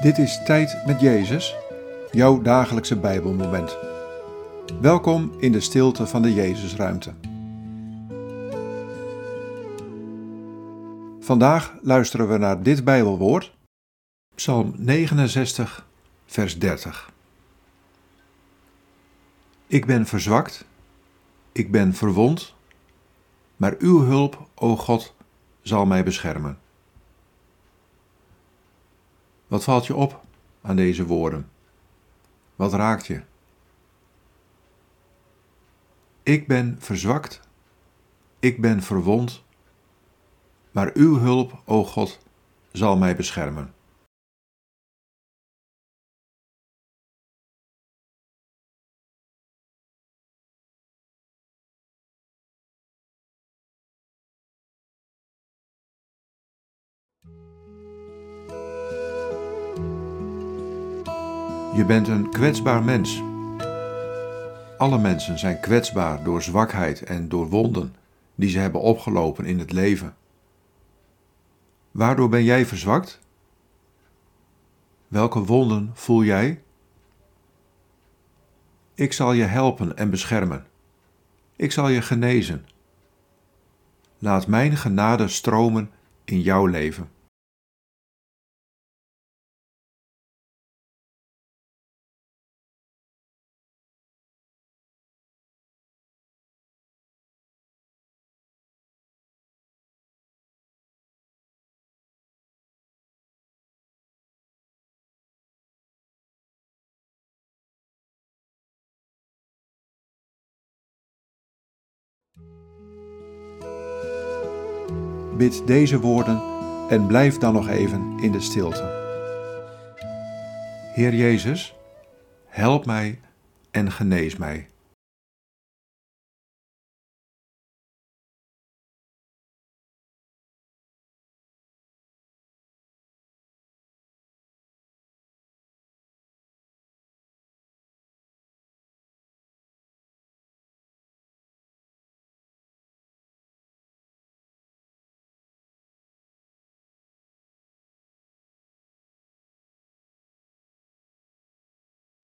Dit is Tijd met Jezus, jouw dagelijkse Bijbelmoment. Welkom in de stilte van de Jezusruimte. Vandaag luisteren we naar dit Bijbelwoord, Psalm 69, vers 30. Ik ben verzwakt, ik ben verwond, maar uw hulp, o God, zal mij beschermen. Wat valt je op aan deze woorden? Wat raakt je? Ik ben verzwakt, ik ben verwond, maar uw hulp, o God, zal mij beschermen. Je bent een kwetsbaar mens. Alle mensen zijn kwetsbaar door zwakheid en door wonden die ze hebben opgelopen in het leven. Waardoor ben jij verzwakt? Welke wonden voel jij? Ik zal je helpen en beschermen. Ik zal je genezen. Laat mijn genade stromen in jouw leven. Bid deze woorden en blijf dan nog even in de stilte. Heer Jezus, help mij en genees mij.